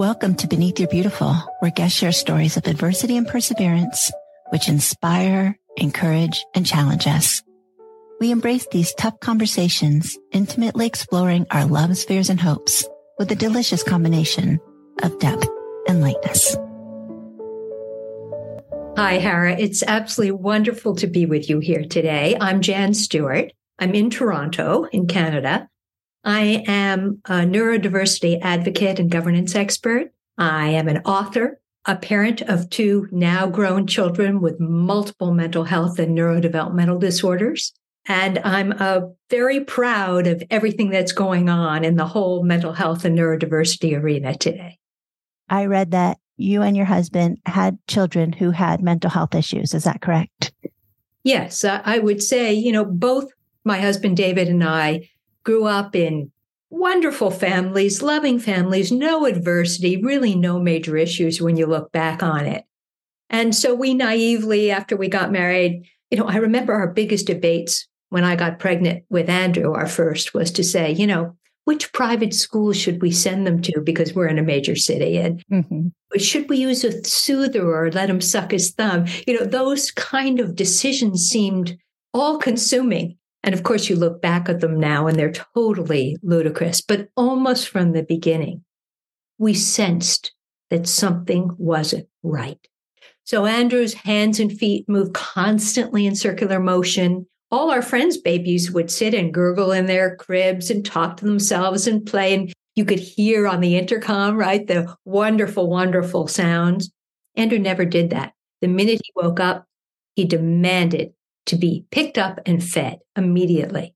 Welcome to Beneath Your Beautiful, where guests share stories of adversity and perseverance, which inspire, encourage, and challenge us. We embrace these tough conversations, intimately exploring our loves, fears, and hopes with a delicious combination of depth and lightness. Hi, Hara. It's absolutely wonderful to be with you here today. I'm Jan Stewart. I'm in Toronto, in Canada. I am a neurodiversity advocate and governance expert. I am an author, a parent of two now grown children with multiple mental health and neurodevelopmental disorders. And I'm uh, very proud of everything that's going on in the whole mental health and neurodiversity arena today. I read that you and your husband had children who had mental health issues. Is that correct? Yes, I would say, you know, both my husband David and I grew up in wonderful families, loving families, no adversity, really no major issues when you look back on it. And so we naively, after we got married, you know, I remember our biggest debates when I got pregnant with Andrew, our first, was to say, you know, which private school should we send them to because we're in a major city? And mm-hmm. should we use a soother or let him suck his thumb? You know, those kind of decisions seemed all consuming. And of course, you look back at them now and they're totally ludicrous, but almost from the beginning, we sensed that something wasn't right. So Andrew's hands and feet move constantly in circular motion. All our friends' babies would sit and gurgle in their cribs and talk to themselves and play. And you could hear on the intercom, right, the wonderful, wonderful sounds. Andrew never did that. The minute he woke up, he demanded to be picked up and fed immediately.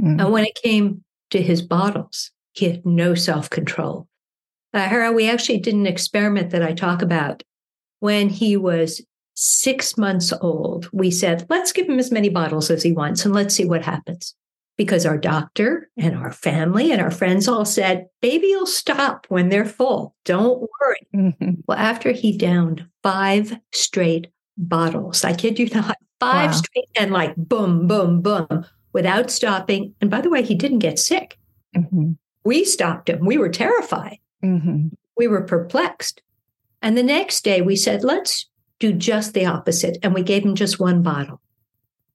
Mm. And when it came to his bottles, he had no self control. Uh, we actually did an experiment that I talk about. When he was six months old, we said, let's give him as many bottles as he wants and let's see what happens. Because our doctor and our family and our friends all said, baby will stop when they're full. Don't worry. Mm-hmm. Well, after he downed five straight bottles, I kid you not, five wow. straight and like boom, boom, boom without stopping. And by the way, he didn't get sick. Mm-hmm. We stopped him. We were terrified. Mm-hmm. We were perplexed. And the next day we said, let's do just the opposite. And we gave him just one bottle.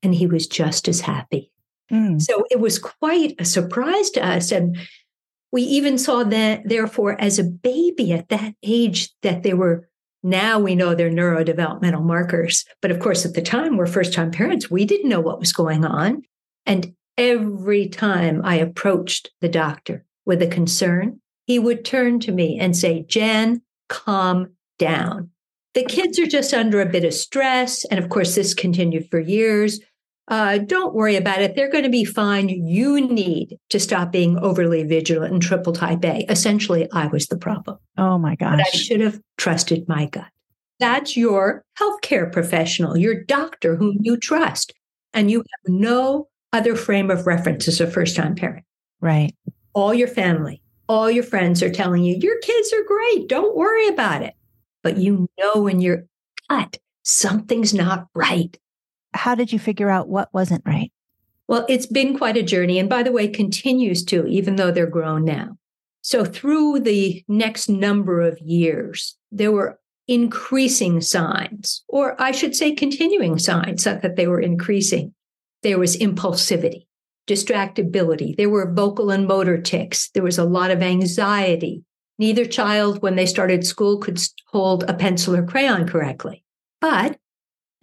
And he was just as happy. Mm. So it was quite a surprise to us. And we even saw that, therefore, as a baby at that age, that they were now we know they're neurodevelopmental markers. But of course, at the time, we're first time parents. We didn't know what was going on. And every time I approached the doctor with a concern, he would turn to me and say, Jan, calm down. The kids are just under a bit of stress. And of course, this continued for years. Uh, don't worry about it. They're going to be fine. You need to stop being overly vigilant and triple type A. Essentially, I was the problem. Oh my gosh. But I should have trusted my gut. That's your healthcare professional, your doctor whom you trust, and you have no other frame of reference as a first time parent. Right. All your family, all your friends are telling you, your kids are great. Don't worry about it. But you know in your gut, something's not right how did you figure out what wasn't right? Well, it's been quite a journey. And by the way, continues to, even though they're grown now. So through the next number of years, there were increasing signs, or I should say continuing signs, that they were increasing. There was impulsivity, distractibility. There were vocal and motor tics. There was a lot of anxiety. Neither child, when they started school, could hold a pencil or crayon correctly. But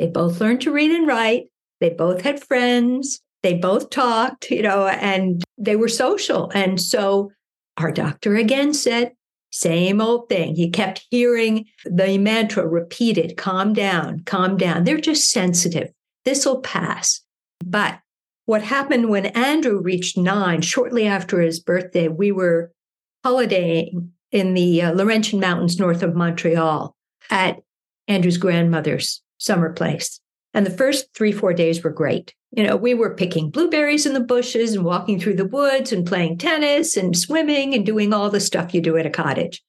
they both learned to read and write. They both had friends. They both talked, you know, and they were social. And so our doctor again said, same old thing. He kept hearing the mantra repeated calm down, calm down. They're just sensitive. This will pass. But what happened when Andrew reached nine, shortly after his birthday, we were holidaying in the uh, Laurentian Mountains north of Montreal at Andrew's grandmother's summer place. And the first three, four days were great. You know, we were picking blueberries in the bushes and walking through the woods and playing tennis and swimming and doing all the stuff you do at a cottage.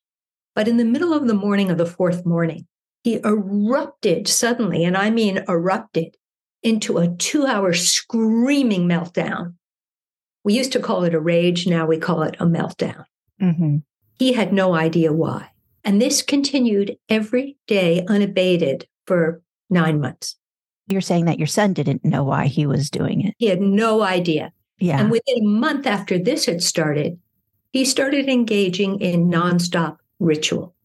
But in the middle of the morning of the fourth morning, he erupted suddenly, and I mean erupted, into a two hour screaming meltdown. We used to call it a rage. Now we call it a meltdown. Mm-hmm. He had no idea why. And this continued every day unabated for nine months. You're saying that your son didn't know why he was doing it. He had no idea. Yeah. And within a month after this had started, he started engaging in nonstop ritual.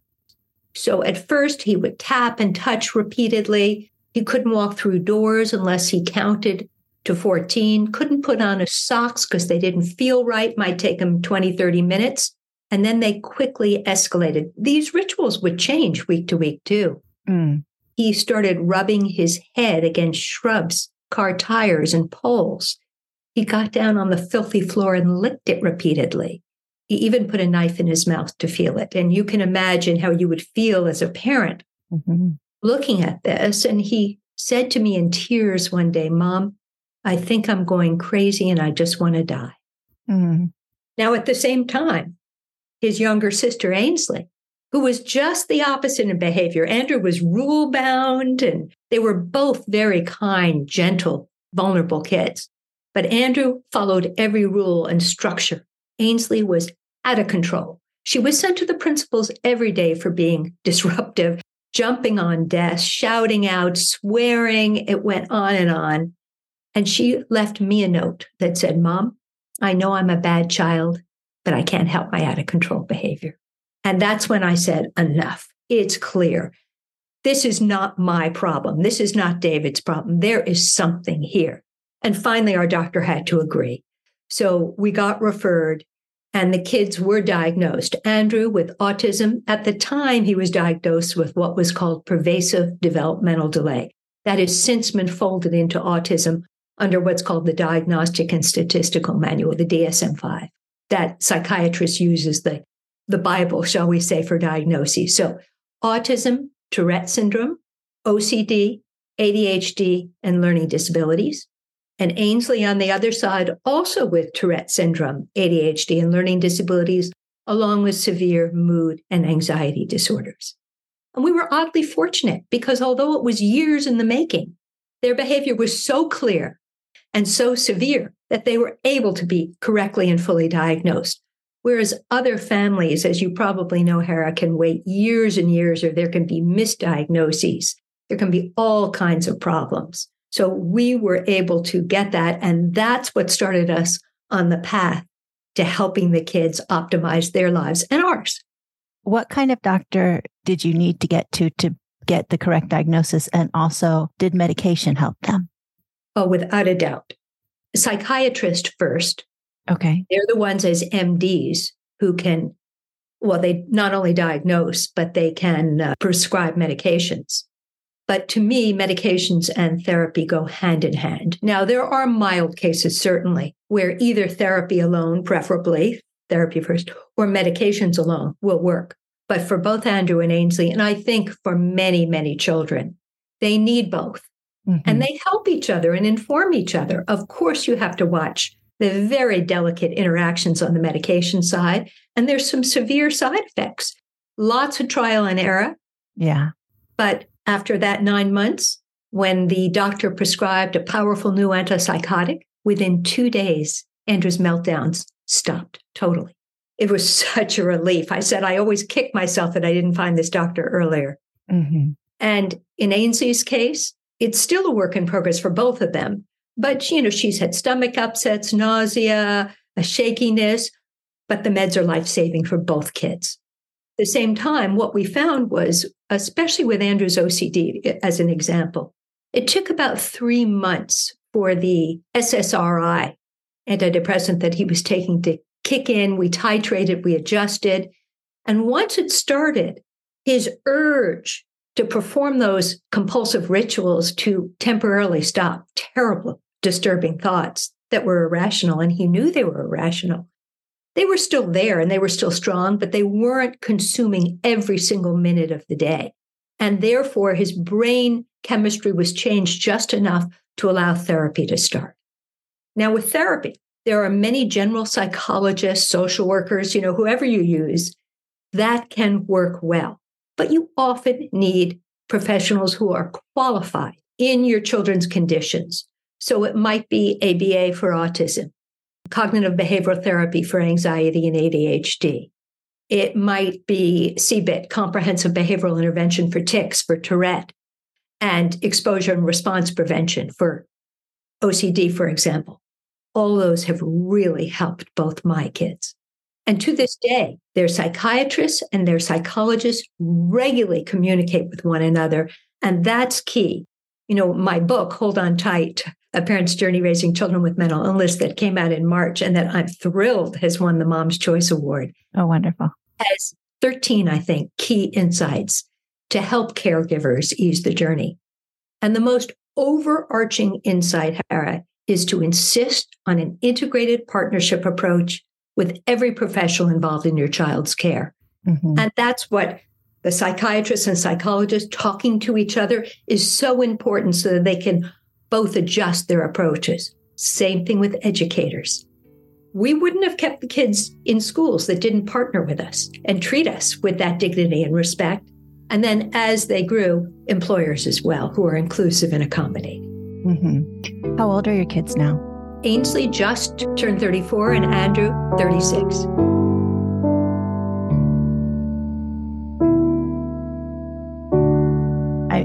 So at first, he would tap and touch repeatedly. He couldn't walk through doors unless he counted to 14, couldn't put on his socks because they didn't feel right, might take him 20, 30 minutes. And then they quickly escalated. These rituals would change week to week, too. Mm. He started rubbing his head against shrubs, car tires, and poles. He got down on the filthy floor and licked it repeatedly. He even put a knife in his mouth to feel it. And you can imagine how you would feel as a parent Mm-hmm. looking at this. And he said to me in tears one day, Mom, I think I'm going crazy and I just want to die. Mm. Now, at the same time, his younger sister, Ainsley, who was just the opposite in behavior, Andrew was rule bound and they were both very kind, gentle, vulnerable kids. But Andrew followed every rule and structure. Ainsley was out of control. She was sent to the principals every day for being disruptive, jumping on desks, shouting out, swearing. It went on and on. And she left me a note that said, Mom, I know I'm a bad child, but I can't help my out of control behavior. And that's when I said, enough. It's clear. This is not my problem. This is not David's problem. There is something here. And finally, our doctor had to agree. So we got referred, and the kids were diagnosed. Andrew with autism. At the time, he was diagnosed with what was called pervasive developmental delay. That has since been folded into autism under what's called the Diagnostic and Statistical Manual, the DSM 5. That psychiatrist uses the, the Bible, shall we say, for diagnoses. So autism, Tourette syndrome, OCD, ADHD, and learning disabilities. And Ainsley on the other side, also with Tourette syndrome, ADHD, and learning disabilities, along with severe mood and anxiety disorders. And we were oddly fortunate because although it was years in the making, their behavior was so clear and so severe that they were able to be correctly and fully diagnosed. Whereas other families, as you probably know, Hara, can wait years and years, or there can be misdiagnoses. There can be all kinds of problems. So we were able to get that. And that's what started us on the path to helping the kids optimize their lives and ours. What kind of doctor did you need to get to to get the correct diagnosis? And also, did medication help them? Oh, without a doubt. Psychiatrist first. Okay. They're the ones as MDs who can, well, they not only diagnose, but they can uh, prescribe medications. But to me, medications and therapy go hand in hand. Now, there are mild cases, certainly, where either therapy alone, preferably therapy first, or medications alone will work. But for both Andrew and Ainsley, and I think for many, many children, they need both. Mhm. And they help each other and inform each other. Of course, you have to watch the very delicate interactions on the medication side. And there's some severe side effects, lots of trial and error. yeah. But after that nine months, when the doctor prescribed a powerful new antipsychotic, within two days, Andrew's meltdowns stopped totally. It was such a relief. I said, I always kick myself that I didn't find this doctor earlier. hmm And in Ainsley's case, it's still a work in progress for both of them. But, you know, she's had stomach upsets, nausea, a shakiness, but the meds are life saving for both kids. At the same time, what we found was, especially with Andrew's OCD as an example, it took about three months for the SSRI antidepressant that he was taking to kick in. We titrated, we adjusted. And once it started, his urge to perform those compulsive rituals to temporarily stop terrible, disturbing thoughts that were irrational. And he knew they were irrational. They were still there and they were still strong, but they weren't consuming every single minute of the day. And therefore, his brain chemistry was changed just enough to allow therapy to start. Now, with therapy, there are many general psychologists, social workers, you know, whoever you use, that can work well. But you often need professionals who are qualified in your children's conditions. So it might be ABA for autism, cognitive behavioral therapy for anxiety and ADHD, It might be CBIT, Comprehensive Behavioral Intervention for Tics, for Tourette, and exposure and response prevention for OCD, for example. All those have really helped both my kids. And to this day, their psychiatrists and their psychologists regularly communicate with one another. And that's key. You know, my book, Hold On Tight, A Parent's Journey Raising Children with Mental Illness, that came out in March and that I'm thrilled has won the Mom's Choice Award. Oh, wonderful. Has 13, I think, key insights to help caregivers ease the journey. And the most overarching insight, Hara, is to insist on an integrated partnership approach with every professional involved in your child's care. Mm-hmm. And that's what the psychiatrists and psychologists talking to each other is so important so that they can both adjust their approaches. Same thing with educators. We wouldn't have kept the kids in schools that didn't partner with us and treat us with that dignity and respect. And then as they grew, employers as well, who are inclusive and accommodating. Mm-hmm. How old are your kids now? Ainsley just turned 34 and Andrew 36.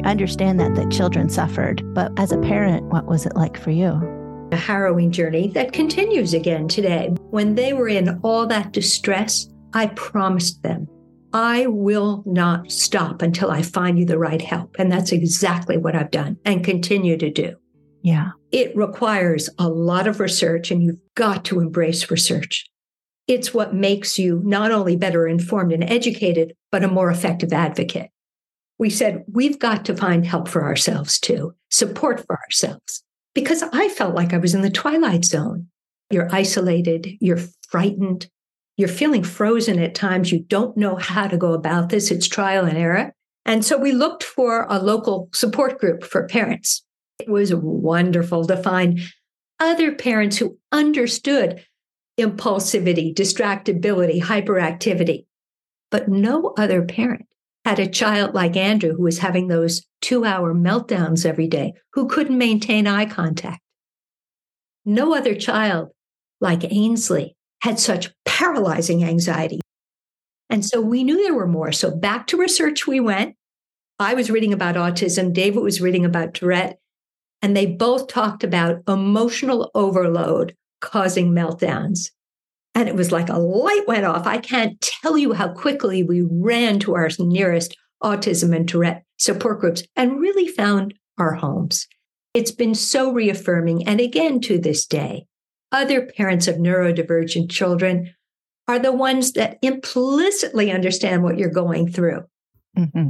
Understand that the children suffered, but as a parent, what was it like for you? A harrowing journey that continues again today. When they were in all that distress, I promised them, I will not stop until I find you the right help. And that's exactly what I've done and continue to do. Yeah. It requires a lot of research, and you've got to embrace research. It's what makes you not only better informed and educated, but a more effective advocate. We said, we've got to find help for ourselves too, support for ourselves, because I felt like I was in the twilight zone. You're isolated, you're frightened, you're feeling frozen at times. You don't know how to go about this. It's trial and error. And so we looked for a local support group for parents it was wonderful to find other parents who understood impulsivity, distractibility, hyperactivity. But no other parent had a child like Andrew who was having those two hour meltdowns every day, who couldn't maintain eye contact. No other child like Ainsley had such paralyzing anxiety. And so we knew there were more. So back to research we went. I was reading about autism. David was reading about Tourette. And they both talked about emotional overload causing meltdowns. And it was like a light went off. I can't tell you how quickly we ran to our nearest autism and Tourette support groups and really found our homes. It's been so reaffirming. And again, to this day, other parents of neurodivergent children are the ones that implicitly understand what you're going through. Mm-hmm.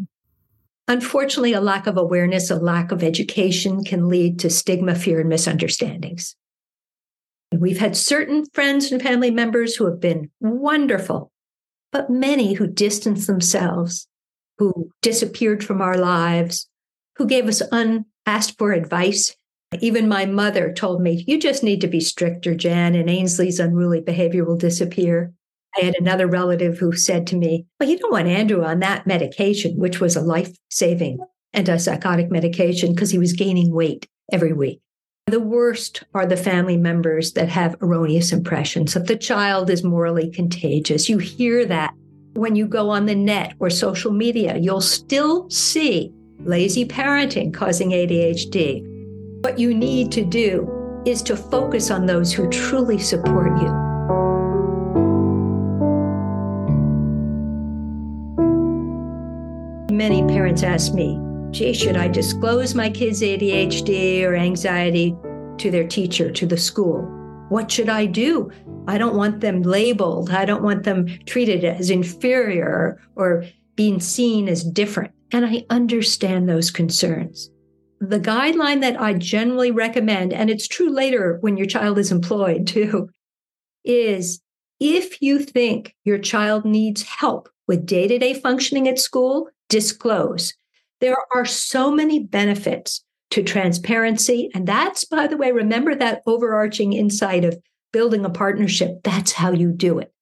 Unfortunately, a lack of awareness, a lack of education can lead to stigma, fear, and misunderstandings. We've had certain friends and family members who have been wonderful, but many who distanced themselves, who disappeared from our lives, who gave us unasked for advice. Even my mother told me, You just need to be stricter, Jan, and Ainsley's unruly behavior will disappear. I had another relative who said to me, Well, you don't want Andrew on that medication, which was a life saving antipsychotic medication because he was gaining weight every week. The worst are the family members that have erroneous impressions that the child is morally contagious. You hear that when you go on the net or social media, you'll still see lazy parenting causing ADHD. What you need to do is to focus on those who truly support you Many parents ask me, gee, should I disclose my kids' ADHD or anxiety to their teacher, to the school? What should I do? I don't want them labeled. I don't want them treated as inferior or being seen as different. And I understand those concerns. The guideline that I generally recommend, and it's true later when your child is employed too, is if you think your child needs help with day to day functioning at school, disclose. There are so many benefits to transparency. And that's, by the way, remember that overarching insight of building a partnership. That's how you do it.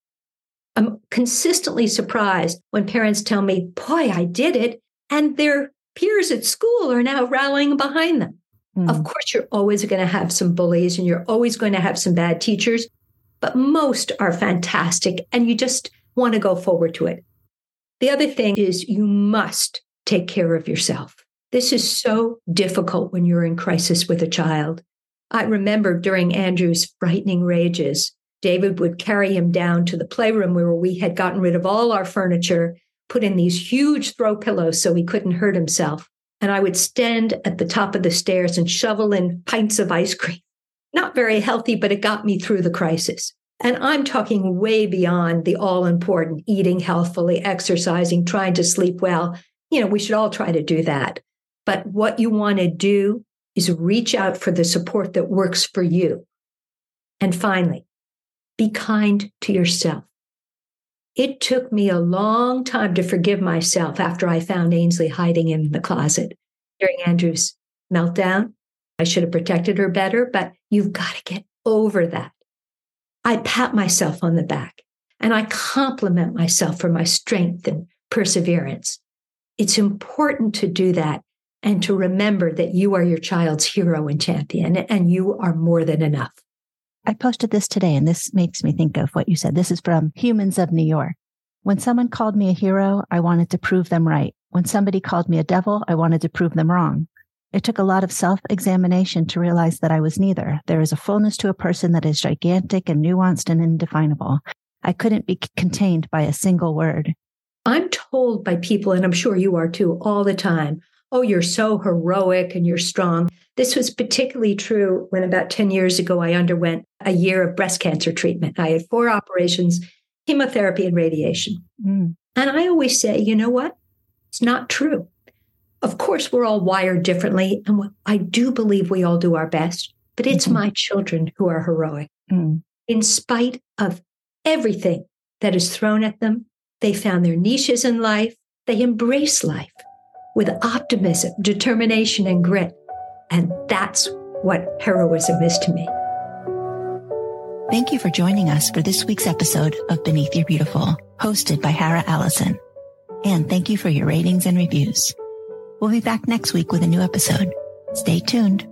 I'm consistently surprised when parents tell me, boy, I did it. And their peers at school are now rallying behind them. Mm. Of course, you're always going to have some bullies and you're always going to have some bad teachers, but most are fantastic. And you just want to go forward to it. The other thing is you must take care of yourself. This is so difficult when you're in crisis with a child. I remember during Andrew's frightening rages, David would carry him down to the playroom where we had gotten rid of all our furniture, put in these huge throw pillows so he couldn't hurt himself. And I would stand at the top of the stairs and shovel in pints of ice cream. Not very healthy, but it got me through the crisis. And I'm talking way beyond the all important eating healthfully, exercising, trying to sleep well. You know, we should all try to do that. But what you want to do is reach out for the support that works for you. And finally, be kind to yourself. It took me a long time to forgive myself after I found Ainsley hiding in the closet during Andrew's meltdown. I should have protected her better, but you've got to get over that. I pat myself on the back and I compliment myself for my strength and perseverance. It's important to do that and to remember that you are your child's hero and champion and you are more than enough. I posted this today and this makes me think of what you said. This is from Humans of New York. When someone called me a hero, I wanted to prove them right. When somebody called me a devil, I wanted to prove them wrong. It took a lot of self examination to realize that I was neither. There is a fullness to a person that is gigantic and nuanced and indefinable. I couldn't be contained by a single word. I'm told by people, and I'm sure you are too, all the time, oh, you're so heroic and you're strong. This was particularly true when about 10 years ago I underwent a year of breast cancer treatment. I had four operations, chemotherapy, and radiation. Mm. And I always say, you know what? It's not true. Of course, we're all wired differently. And I do believe we all do our best, but it's mm-hmm. my children who are heroic. Mm. In spite of everything that is thrown at them, they found their niches in life. They embrace life with optimism, determination, and grit. And that's what heroism is to me. Thank you for joining us for this week's episode of Beneath Your Beautiful, hosted by Hara Allison. And thank you for your ratings and reviews. We'll be back next week with a new episode. Stay tuned.